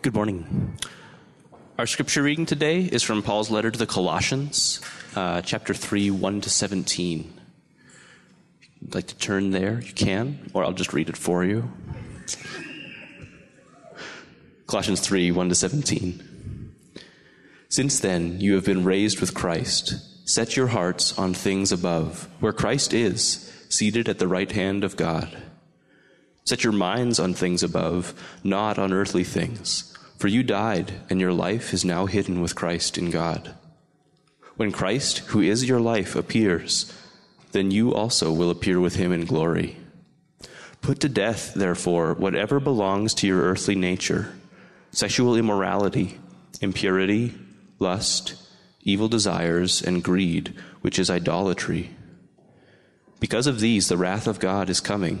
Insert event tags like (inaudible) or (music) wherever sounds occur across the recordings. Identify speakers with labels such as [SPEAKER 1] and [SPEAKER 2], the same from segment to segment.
[SPEAKER 1] Good morning. Our scripture reading today is from Paul's letter to the Colossians, uh, chapter 3, 1 to 17. If you'd like to turn there, you can, or I'll just read it for you. Colossians 3, 1 to 17. Since then, you have been raised with Christ. Set your hearts on things above, where Christ is, seated at the right hand of God. Set your minds on things above, not on earthly things. For you died, and your life is now hidden with Christ in God. When Christ, who is your life, appears, then you also will appear with him in glory. Put to death, therefore, whatever belongs to your earthly nature sexual immorality, impurity, lust, evil desires, and greed, which is idolatry. Because of these, the wrath of God is coming.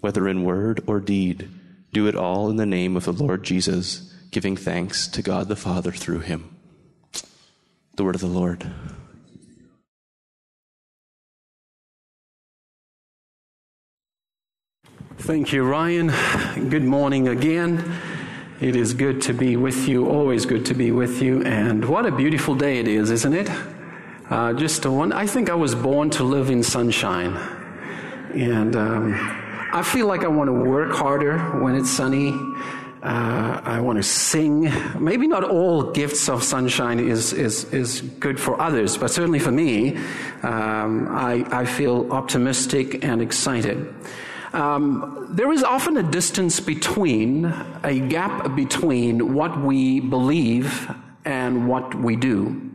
[SPEAKER 1] whether in word or deed, do it all in the name of the Lord Jesus, giving thanks to God the Father through him. The word of the Lord.
[SPEAKER 2] Thank you, Ryan. Good morning again. It is good to be with you, always good to be with you. And what a beautiful day it is, isn't it? Uh, just one. I think I was born to live in sunshine. And um, I feel like I want to work harder when it's sunny. Uh, I want to sing. Maybe not all gifts of sunshine is, is, is good for others, but certainly for me, um, I, I feel optimistic and excited. Um, there is often a distance between, a gap between what we believe and what we do.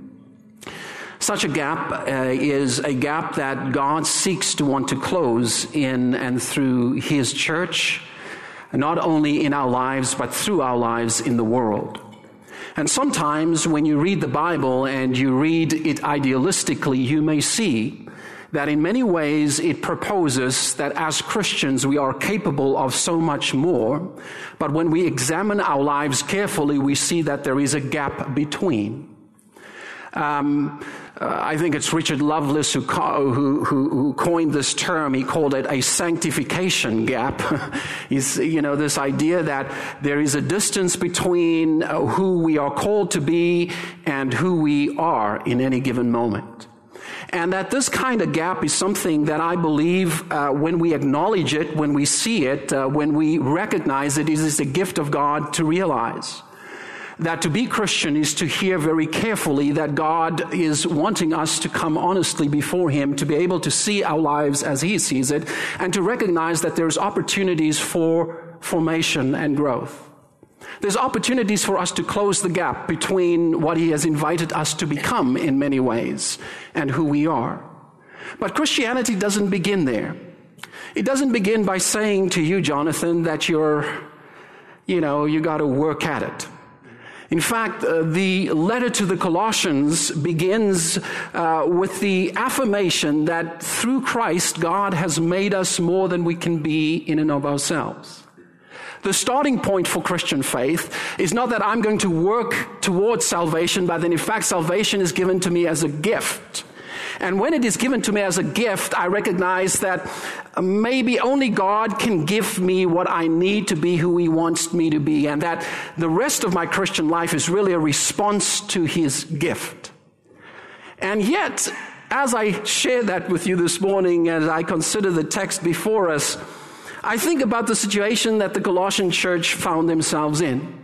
[SPEAKER 2] Such a gap uh, is a gap that God seeks to want to close in and through His church, not only in our lives, but through our lives in the world. And sometimes when you read the Bible and you read it idealistically, you may see that in many ways it proposes that as Christians we are capable of so much more, but when we examine our lives carefully, we see that there is a gap between. Um, uh, I think it's Richard Lovelace who, who, who, who, coined this term. He called it a sanctification gap. (laughs) He's, you know, this idea that there is a distance between uh, who we are called to be and who we are in any given moment. And that this kind of gap is something that I believe uh, when we acknowledge it, when we see it, uh, when we recognize it, it is a gift of God to realize. That to be Christian is to hear very carefully that God is wanting us to come honestly before Him, to be able to see our lives as He sees it, and to recognize that there's opportunities for formation and growth. There's opportunities for us to close the gap between what He has invited us to become in many ways and who we are. But Christianity doesn't begin there. It doesn't begin by saying to you, Jonathan, that you're, you know, you got to work at it. In fact, uh, the letter to the Colossians begins uh, with the affirmation that through Christ, God has made us more than we can be in and of ourselves. The starting point for Christian faith is not that I'm going to work towards salvation, but that in fact salvation is given to me as a gift. And when it is given to me as a gift, I recognize that maybe only God can give me what I need to be who He wants me to be, and that the rest of my Christian life is really a response to His gift. And yet, as I share that with you this morning, as I consider the text before us, I think about the situation that the Colossian church found themselves in.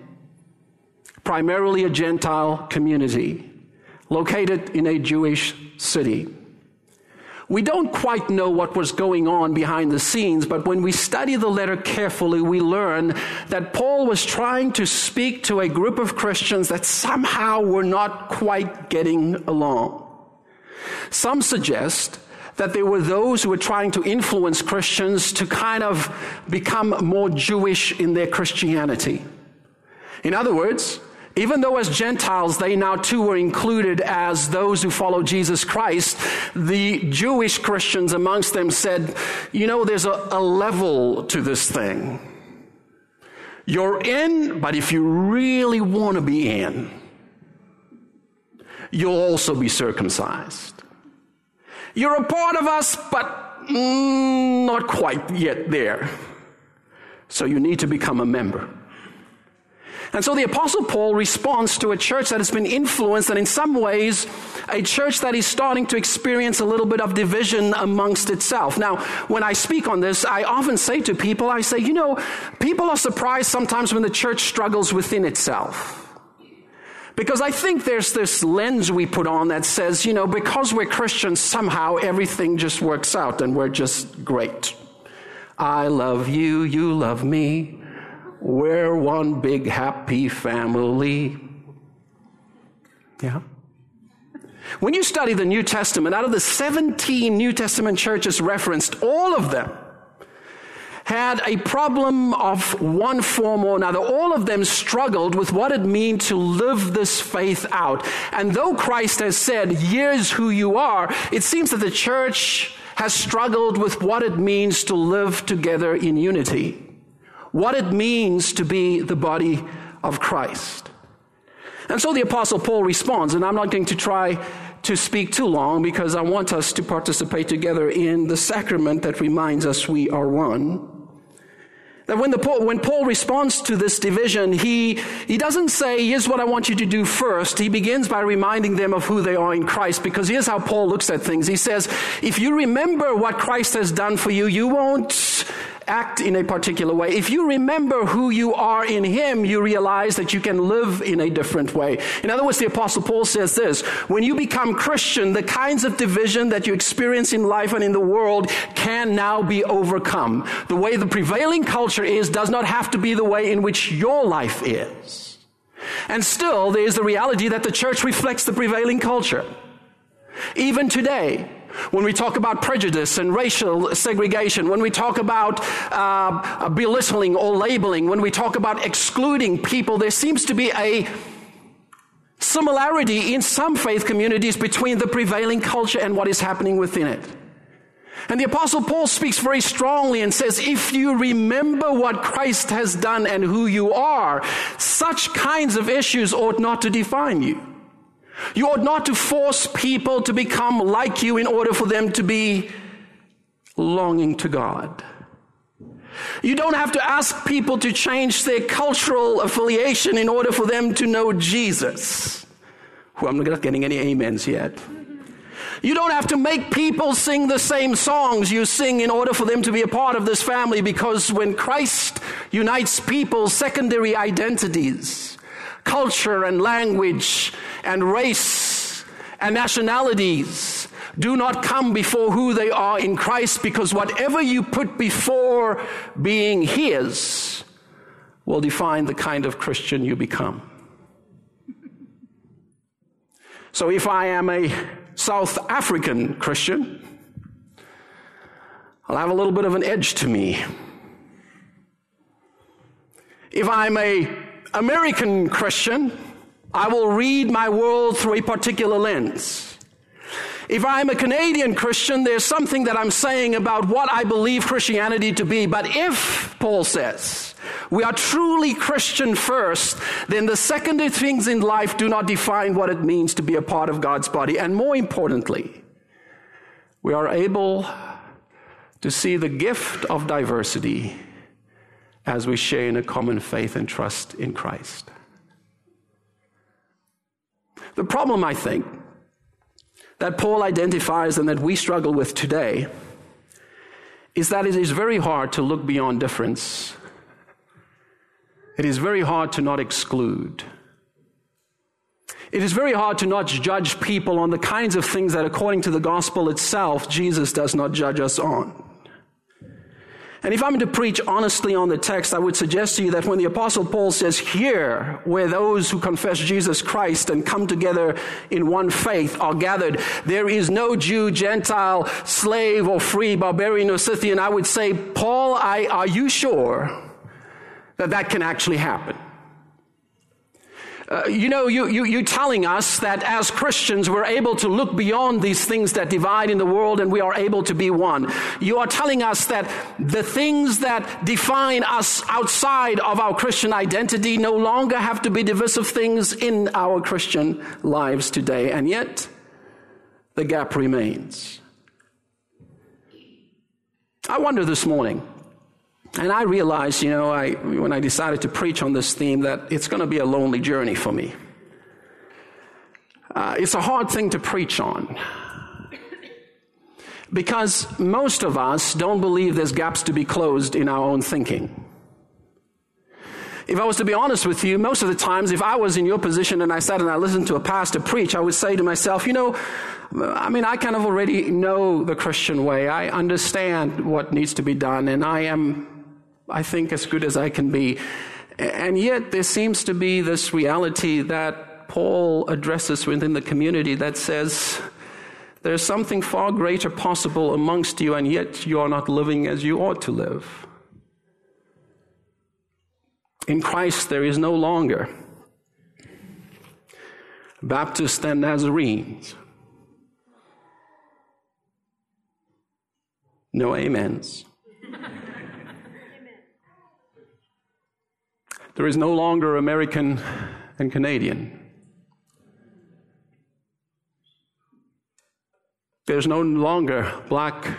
[SPEAKER 2] Primarily a Gentile community, located in a Jewish city. We don't quite know what was going on behind the scenes, but when we study the letter carefully, we learn that Paul was trying to speak to a group of Christians that somehow were not quite getting along. Some suggest that there were those who were trying to influence Christians to kind of become more Jewish in their Christianity. In other words, even though as Gentiles they now too were included as those who follow Jesus Christ, the Jewish Christians amongst them said, you know, there's a, a level to this thing. You're in, but if you really want to be in, you'll also be circumcised. You're a part of us, but mm, not quite yet there. So you need to become a member. And so the apostle Paul responds to a church that has been influenced and in some ways a church that is starting to experience a little bit of division amongst itself. Now, when I speak on this, I often say to people, I say, you know, people are surprised sometimes when the church struggles within itself. Because I think there's this lens we put on that says, you know, because we're Christians, somehow everything just works out and we're just great. I love you, you love me. We're one big happy family. Yeah. When you study the New Testament, out of the 17 New Testament churches referenced, all of them had a problem of one form or another. All of them struggled with what it means to live this faith out. And though Christ has said, here's who you are, it seems that the church has struggled with what it means to live together in unity what it means to be the body of Christ. And so the Apostle Paul responds, and I'm not going to try to speak too long because I want us to participate together in the sacrament that reminds us we are one. That when, the when Paul responds to this division, he, he doesn't say, here's what I want you to do first. He begins by reminding them of who they are in Christ because here's how Paul looks at things. He says, if you remember what Christ has done for you, you won't act in a particular way. If you remember who you are in Him, you realize that you can live in a different way. In other words, the Apostle Paul says this when you become Christian, the kinds of division that you experience in life and in the world can now be overcome. The way the prevailing culture is does not have to be the way in which your life is. And still, there is the reality that the church reflects the prevailing culture. Even today, when we talk about prejudice and racial segregation, when we talk about uh, belittling or labeling, when we talk about excluding people, there seems to be a similarity in some faith communities between the prevailing culture and what is happening within it. And the apostle Paul speaks very strongly and says, if you remember what Christ has done and who you are, such kinds of issues ought not to define you. You ought not to force people to become like you in order for them to be longing to God. You don't have to ask people to change their cultural affiliation in order for them to know Jesus. Well, I'm not getting any amens yet. You don't have to make people sing the same songs you sing in order for them to be a part of this family because when Christ unites people's secondary identities, culture and language and race and nationalities do not come before who they are in Christ because whatever you put before being His will define the kind of Christian you become. So if I am a South African Christian, I'll have a little bit of an edge to me. If I'm a American Christian, I will read my world through a particular lens. If I'm a Canadian Christian, there's something that I'm saying about what I believe Christianity to be. But if, Paul says, we are truly Christian first, then the secondary things in life do not define what it means to be a part of God's body. And more importantly, we are able to see the gift of diversity as we share in a common faith and trust in Christ. The problem, I think, that Paul identifies and that we struggle with today is that it is very hard to look beyond difference. It is very hard to not exclude. It is very hard to not judge people on the kinds of things that, according to the gospel itself, Jesus does not judge us on. And if I'm to preach honestly on the text, I would suggest to you that when the apostle Paul says here, where those who confess Jesus Christ and come together in one faith are gathered, there is no Jew, Gentile, slave or free, barbarian or Scythian, I would say, Paul, I, are you sure that that can actually happen? Uh, you know, you, you, you're telling us that as Christians, we're able to look beyond these things that divide in the world and we are able to be one. You are telling us that the things that define us outside of our Christian identity no longer have to be divisive things in our Christian lives today. And yet, the gap remains. I wonder this morning and I realized, you know, I, when I decided to preach on this theme, that it's going to be a lonely journey for me. Uh, it's a hard thing to preach on. Because most of us don't believe there's gaps to be closed in our own thinking. If I was to be honest with you, most of the times, if I was in your position and I sat and I listened to a pastor preach, I would say to myself, you know, I mean, I kind of already know the Christian way. I understand what needs to be done, and I am I think, as good as I can be. And yet, there seems to be this reality that Paul addresses within the community that says, there's something far greater possible amongst you, and yet you are not living as you ought to live. In Christ, there is no longer Baptists and Nazarenes. No amens. (laughs) There is no longer American and Canadian. There's no longer black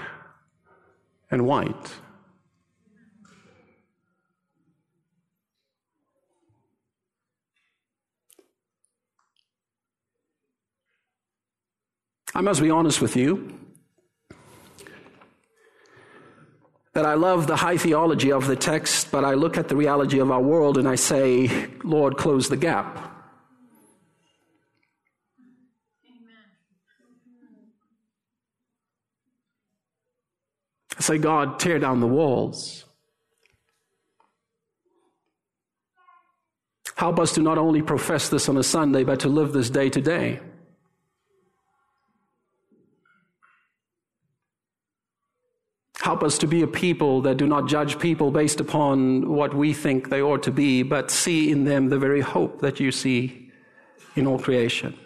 [SPEAKER 2] and white. I must be honest with you. That I love the high theology of the text, but I look at the reality of our world and I say, Lord, close the gap. I say, God, tear down the walls. Help us to not only profess this on a Sunday, but to live this day to day. Help us to be a people that do not judge people based upon what we think they ought to be, but see in them the very hope that you see in all creation.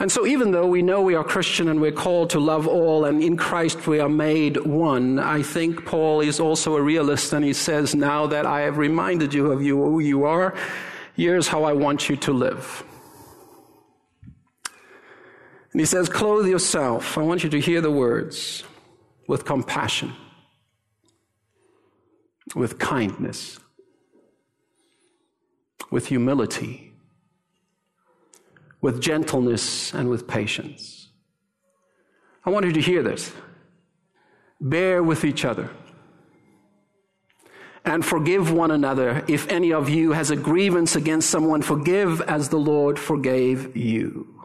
[SPEAKER 2] And so, even though we know we are Christian and we're called to love all, and in Christ we are made one, I think Paul is also a realist, and he says, Now that I have reminded you of you, who you are, here's how I want you to live. And he says, Clothe yourself. I want you to hear the words with compassion, with kindness, with humility, with gentleness, and with patience. I want you to hear this. Bear with each other and forgive one another. If any of you has a grievance against someone, forgive as the Lord forgave you.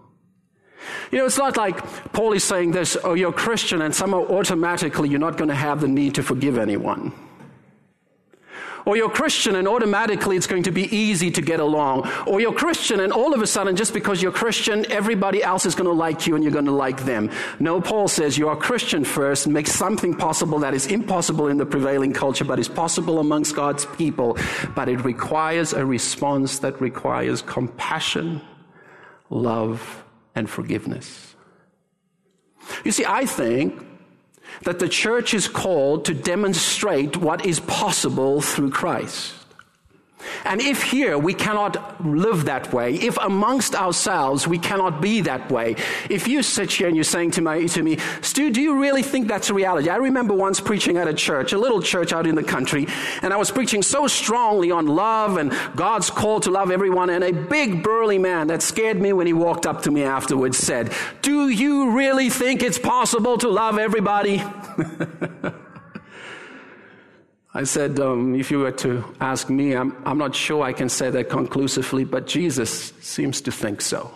[SPEAKER 2] You know, it's not like Paul is saying this, oh, you're Christian, and somehow automatically you're not going to have the need to forgive anyone. Or you're Christian and automatically it's going to be easy to get along. Or you're Christian and all of a sudden, just because you're Christian, everybody else is going to like you and you're going to like them. No, Paul says you are Christian first, make something possible that is impossible in the prevailing culture, but is possible amongst God's people. But it requires a response that requires compassion, love, and forgiveness. You see, I think that the church is called to demonstrate what is possible through Christ. And if here we cannot live that way, if amongst ourselves we cannot be that way, if you sit here and you're saying to, my, to me, Stu, do you really think that's a reality? I remember once preaching at a church, a little church out in the country, and I was preaching so strongly on love and God's call to love everyone, and a big burly man that scared me when he walked up to me afterwards said, Do you really think it's possible to love everybody? (laughs) I said, um, if you were to ask me, I'm, I'm not sure I can say that conclusively, but Jesus seems to think so.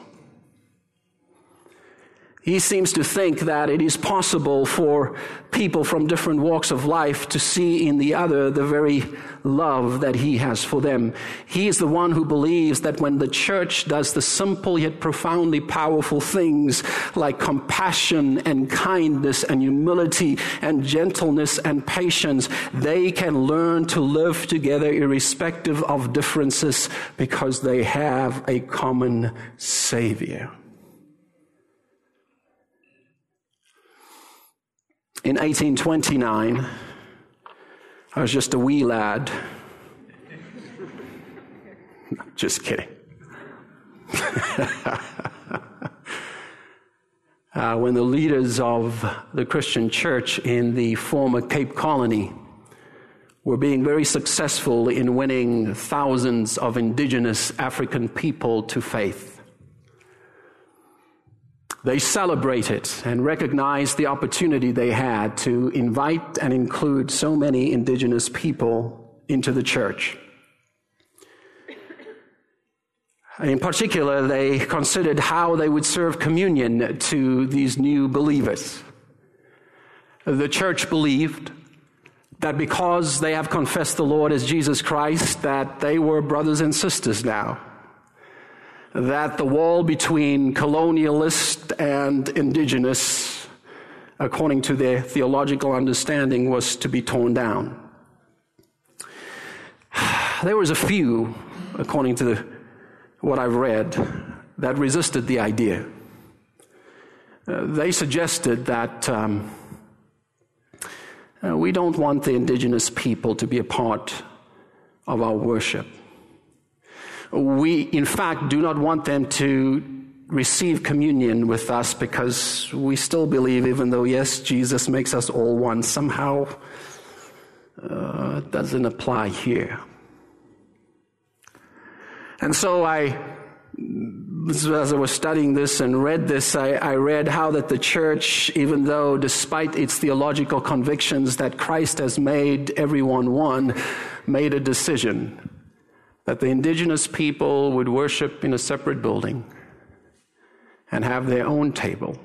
[SPEAKER 2] He seems to think that it is possible for people from different walks of life to see in the other the very love that he has for them. He is the one who believes that when the church does the simple yet profoundly powerful things like compassion and kindness and humility and gentleness and patience, they can learn to live together irrespective of differences because they have a common Savior. In 1829, I was just a wee lad. (laughs) just kidding. (laughs) uh, when the leaders of the Christian church in the former Cape Colony were being very successful in winning thousands of indigenous African people to faith. They celebrated and recognized the opportunity they had to invite and include so many indigenous people into the church. In particular, they considered how they would serve communion to these new believers. The church believed that because they have confessed the Lord as Jesus Christ, that they were brothers and sisters now that the wall between colonialist and indigenous, according to their theological understanding, was to be torn down. (sighs) There was a few, according to the, what I've read, that resisted the idea. Uh, they suggested that um, uh, we don't want the indigenous people to be a part of our worship. We, in fact, do not want them to receive communion with us because we still believe, even though, yes, Jesus makes us all one, somehow uh, doesn't apply here. And so I, as I was studying this and read this, I, I, read how that the church, even though despite its theological convictions that Christ has made everyone one, made a decision that the indigenous people would worship in a separate building and have their own table,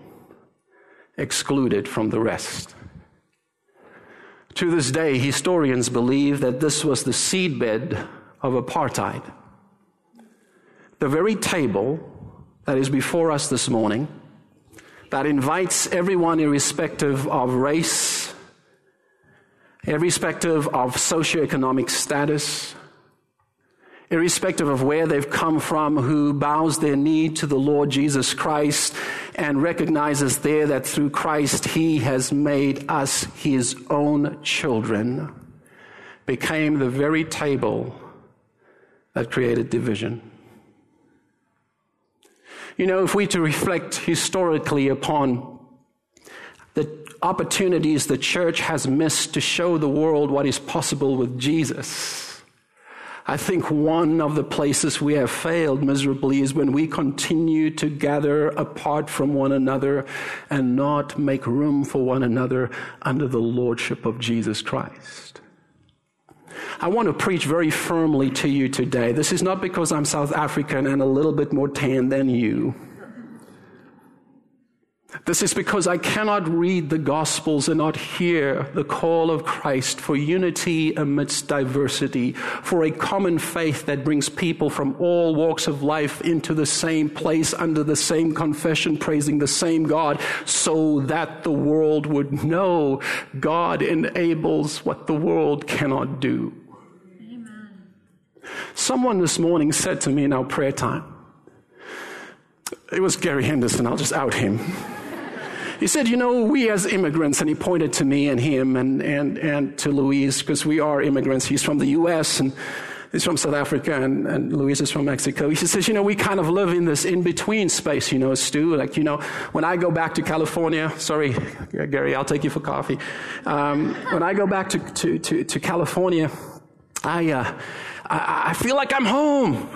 [SPEAKER 2] excluded from the rest. To this day, historians believe that this was the seedbed of apartheid. The very table that is before us this morning, that invites everyone, irrespective of race, irrespective of socioeconomic status, irrespective of where they've come from, who bows their knee to the Lord Jesus Christ and recognizes there that through Christ he has made us his own children, became the very table that created division. You know, if we to reflect historically upon the opportunities the church has missed to show the world what is possible with Jesus, I think one of the places we have failed miserably is when we continue to gather apart from one another and not make room for one another under the lordship of Jesus Christ. I want to preach very firmly to you today. This is not because I'm South African and a little bit more tan than you. This is because I cannot read the Gospels and not hear the call of Christ for unity amidst diversity, for a common faith that brings people from all walks of life into the same place under the same confession, praising the same God, so that the world would know God enables what the world cannot do. Amen. Someone this morning said to me in our prayer time, it was Gary Henderson, I'll just out him. He said, You know, we as immigrants, and he pointed to me and him and, and, and to Louise, because we are immigrants. He's from the U.S. and he's from South Africa, and, and Louise is from Mexico. He says, You know, we kind of live in this in between space, you know, Stu. Like, you know, when I go back to California, sorry, Gary, I'll take you for coffee. Um, when I go back to, to, to, to California, I, uh, I, I feel like I'm home.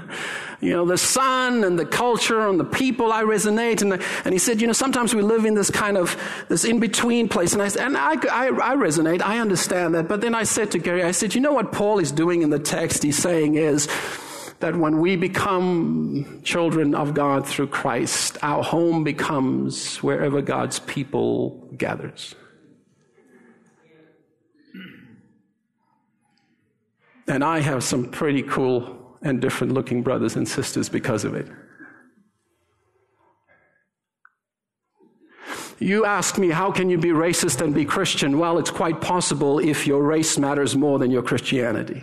[SPEAKER 2] (laughs) you know, the sun and the culture and the people, I resonate. And, and he said, you know, sometimes we live in this kind of, this in-between place. And I, and I, I, I resonate, I understand that. But then I said to Gary, I said, you know what Paul is doing in the text? He's saying is, that when we become children of God through Christ, our home becomes wherever God's people gathers. And I have some pretty cool and different looking brothers and sisters because of it. You ask me, how can you be racist and be Christian? Well, it's quite possible if your race matters more than your Christianity.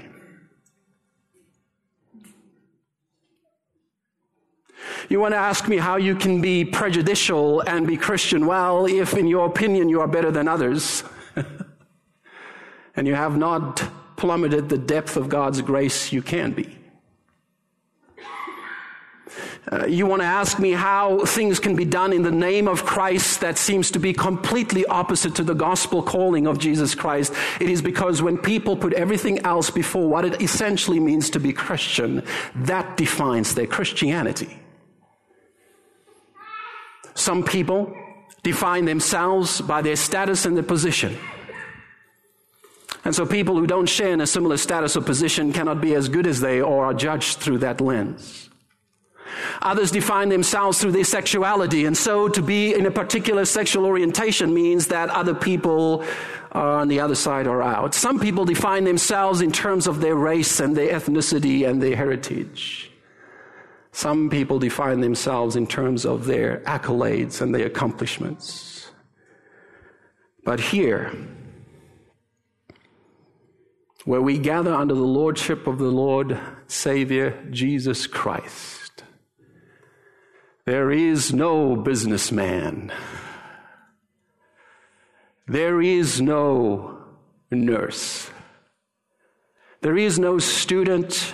[SPEAKER 2] You want to ask me how you can be prejudicial and be Christian? Well, if in your opinion you are better than others, (laughs) and you have not plummeted the depth of God's grace, you can be. Uh, you want to ask me how things can be done in the name of Christ that seems to be completely opposite to the gospel calling of Jesus Christ. It is because when people put everything else before what it essentially means to be Christian, that defines their Christianity. Some people define themselves by their status and their position. And so people who don't share in a similar status or position cannot be as good as they or are judged through that lens. Others define themselves through their sexuality, and so to be in a particular sexual orientation means that other people are on the other side or out. Some people define themselves in terms of their race and their ethnicity and their heritage. Some people define themselves in terms of their accolades and their accomplishments. But here, where we gather under the lordship of the Lord Savior Jesus Christ, there is no businessman. There is no nurse. There is no student.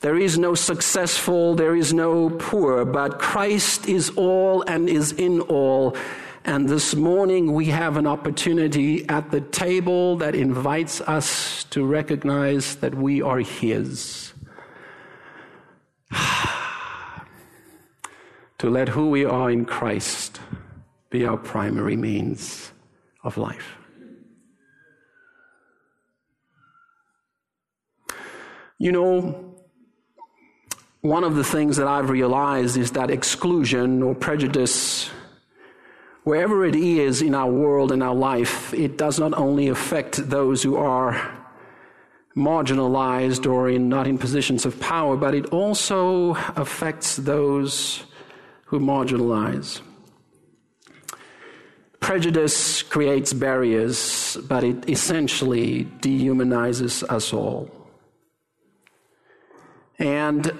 [SPEAKER 2] There is no successful. There is no poor. But Christ is all and is in all. And this morning we have an opportunity at the table that invites us to recognize that we are His. (sighs) to let who we are in Christ be our primary means of life. You know, one of the things that I've realized is that exclusion or prejudice, wherever it is in our world and our life, it does not only affect those who are marginalized or in, not in positions of power, but it also affects those who marginalize. Prejudice creates barriers, but it essentially dehumanizes us all. And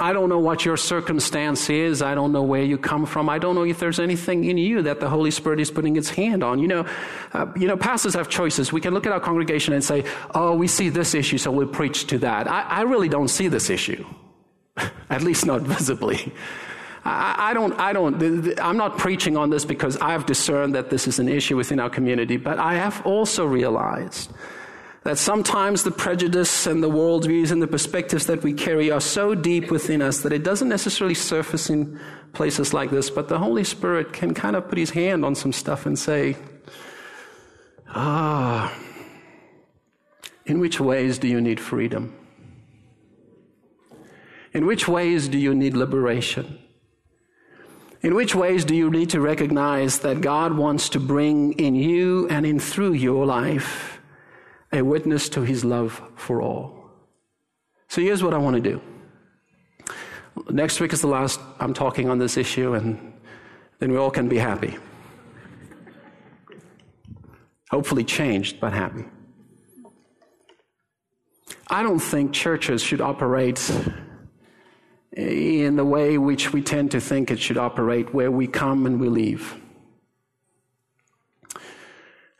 [SPEAKER 2] I don't know what your circumstance is. I don't know where you come from. I don't know if there's anything in you that the Holy Spirit is putting its hand on. You know, uh, you know, pastors have choices. We can look at our congregation and say, "Oh, we see this issue, so we'll preach to that." I, I really don't see this issue, (laughs) at least not (laughs) visibly. I, I don't, I don't, I'm not preaching on this because I've discerned that this is an issue within our community, but I have also realized that sometimes the prejudice and the worldviews and the perspectives that we carry are so deep within us that it doesn't necessarily surface in places like this, but the Holy Spirit can kind of put his hand on some stuff and say, ah, in which ways do you need freedom? In which ways do you need liberation? In which ways do you need to recognize that God wants to bring in you and in through your life a witness to his love for all? So here's what I want to do. Next week is the last I'm talking on this issue, and then we all can be happy. Hopefully changed, but happy. I don't think churches should operate in the way which we tend to think it should operate, where we come and we leave.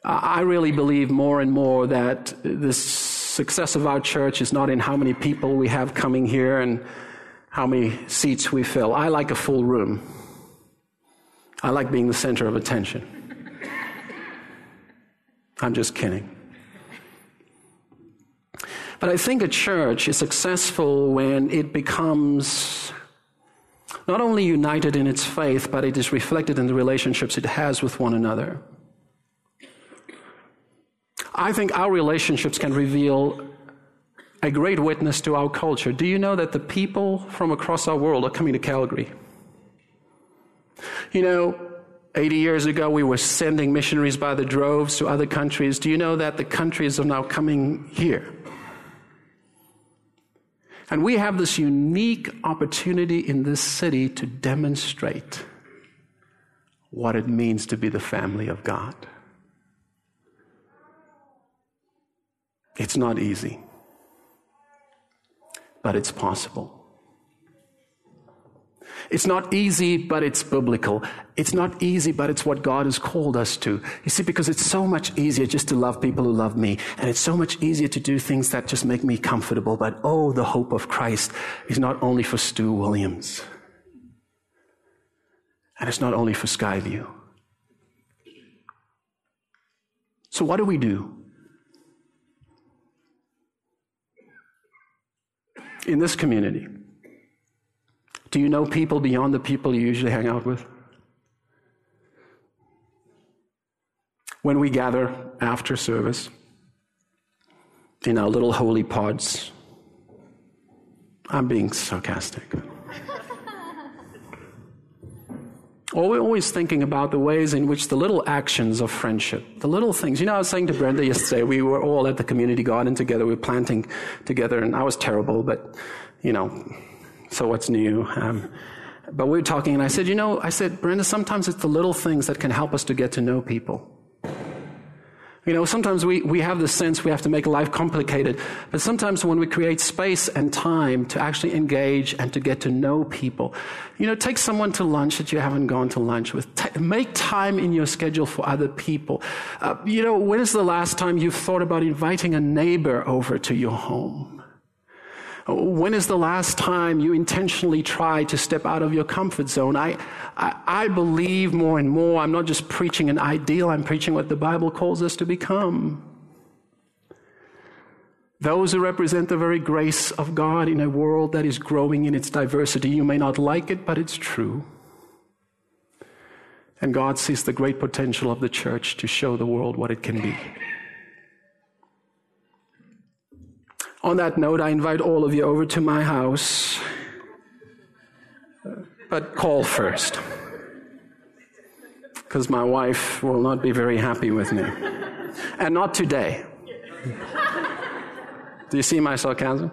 [SPEAKER 2] I really believe more and more that the success of our church is not in how many people we have coming here and how many seats we fill. I like a full room. I like being the center of attention. (laughs) I'm just kidding. But I think a church is successful when it becomes not only united in its faith, but it is reflected in the relationships it has with one another. I think our relationships can reveal a great witness to our culture. Do you know that the people from across our world are coming to Calgary? You know, 80 years ago, we were sending missionaries by the droves to other countries. Do you know that the countries are now coming here? And we have this unique opportunity in this city to demonstrate what it means to be the family of God. It's not easy, but it's possible. It's not easy, but it's biblical. It's not easy, but it's what God has called us to. You see, because it's so much easier just to love people who love me. And it's so much easier to do things that just make me comfortable. But oh, the hope of Christ is not only for Stu Williams. And it's not only for Skyview. So what do we do? In this community? Do you know people beyond the people you usually hang out with? When we gather after service in our little holy pods, I'm being sarcastic. Or we're always thinking about the ways in which the little actions of friendship, the little things. You know, I was saying to Brenda yesterday, we were all at the community garden together, we were planting together, and I was terrible, but, you know, so what's new? Um, but we were talking, and I said, you know, I said, Brenda, sometimes it's the little things that can help us to get to know people. You know, sometimes we, we have the sense we have to make life complicated, but sometimes when we create space and time to actually engage and to get to know people, you know, take someone to lunch that you haven't gone to lunch with. Make time in your schedule for other people. Uh, you know, when is the last time you've thought about inviting a neighbor over to your home? When is the last time you intentionally tried to step out of your comfort zone? I, I, I, believe more and more I'm not just preaching an ideal, I'm preaching what the Bible calls us to become. Those who represent the very grace of God in a world that is growing in its diversity. You may not like it, but it's true. And God sees the great potential of the church to show the world what it can be. On that note, I invite all of you over to my house, but call first, because my wife will not be very happy with me. And not today. Do you see my sarcasm?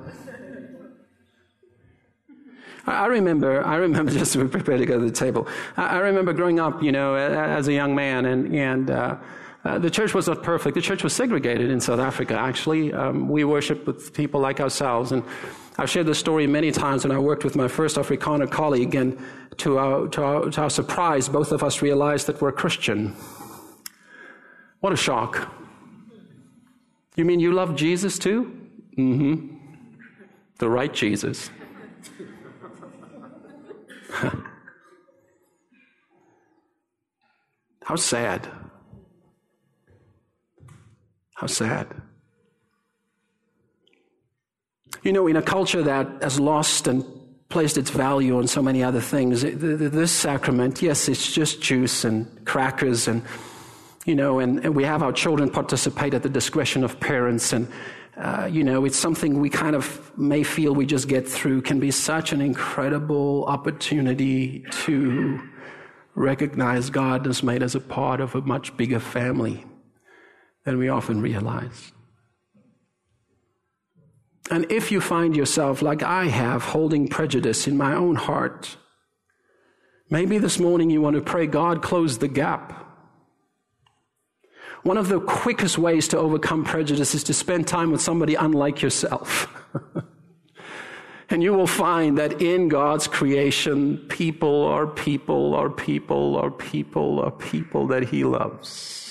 [SPEAKER 2] I remember, I remember (laughs) just to be prepared to go to the table. I remember growing up, you know, as a young man, and, and uh, uh, the church was not perfect. The church was segregated in South Africa, actually. Um, we worshiped with people like ourselves. And I've shared this story many times when I worked with my first Afrikaner colleague, and to our, to our, to our surprise, both of us realized that we're Christian. What a shock. You mean you love Jesus too? Mm hmm. The right Jesus. (laughs) How sad. How sad. You know, in a culture that has lost and placed its value on so many other things, this sacrament, yes, it's just juice and crackers and, you know, and, and we have our children participate at the discretion of parents and, uh, you know, it's something we kind of may feel we just get through, can be such an incredible opportunity to recognize God has made us a part of a much bigger family than we often realize. And if you find yourself, like I have, holding prejudice in my own heart, maybe this morning you want to pray, God, close the gap. One of the quickest ways to overcome prejudice is to spend time with somebody unlike yourself. (laughs) And you will find that in God's creation, people are people are people are people are people that He loves.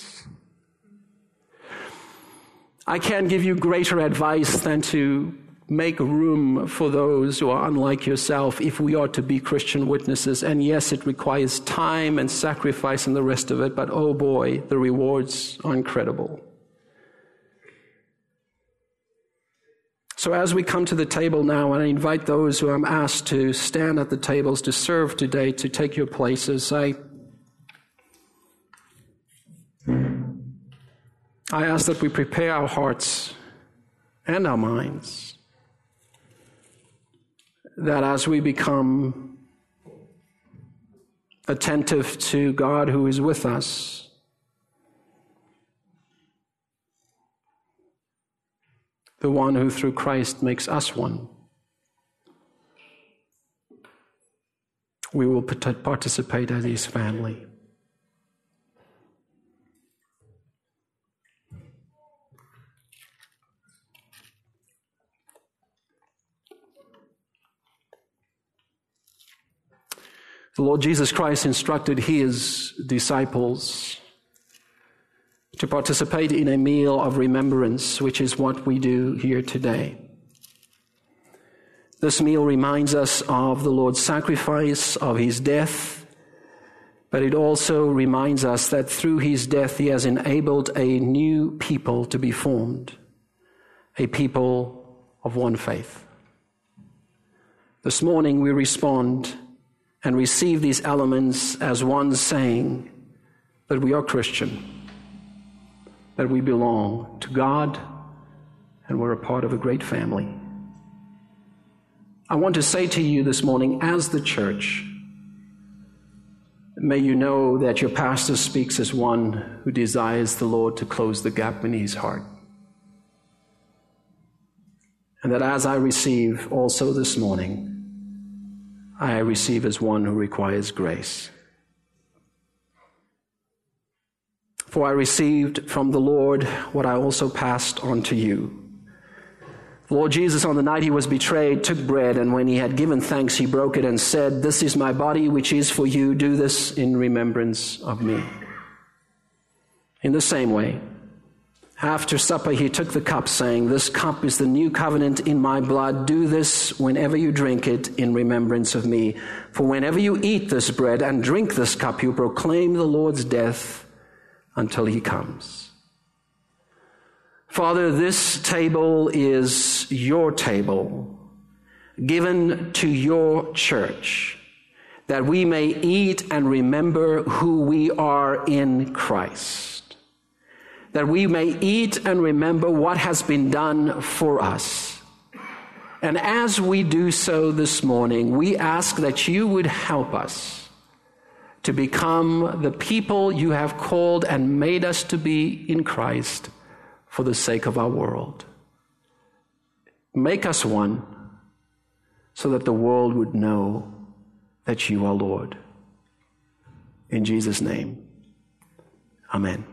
[SPEAKER 2] I can't give you greater advice than to make room for those who are unlike yourself if we are to be Christian witnesses. And yes, it requires time and sacrifice and the rest of it, but oh boy, the rewards are incredible. So, as we come to the table now, and I invite those who I'm asked to stand at the tables to serve today to take your places, I, I ask that we prepare our hearts and our minds, that as we become attentive to God who is with us, the one who through Christ makes us one. We will participate as his family. The Lord Jesus Christ instructed his disciples to participate in a meal of remembrance, which is what we do here today. This meal reminds us of the Lord's sacrifice, of his death, but it also reminds us that through his death he has enabled a new people to be formed, a people of one faith. This morning we respond and receive these elements as one saying that we are Christian that we belong to God and we're a part of a great family. I want to say to you this morning, as the church, may you know that your pastor speaks as one who desires the Lord to close the gap in his heart. And that as I receive also this morning, I receive as one who requires grace. For I received from the Lord what I also passed on to you. The Lord Jesus, on the night he was betrayed, took bread, and when he had given thanks, he broke it and said, This is my body, which is for you. Do this in remembrance of me. In the same way, after supper, he took the cup, saying, This cup is the new covenant in my blood. Do this whenever you drink it in remembrance of me. For whenever you eat this bread and drink this cup, you proclaim the Lord's death until he comes. Father, this table is your table given to your church that we may eat and remember who we are in Christ. That we may eat and remember what has been done for us. And as we do so this morning, we ask that you would help us to become the people you have called and made us to be in Christ for the sake of our world. Make us one so that the world would know that you are Lord. In Jesus' name, Amen.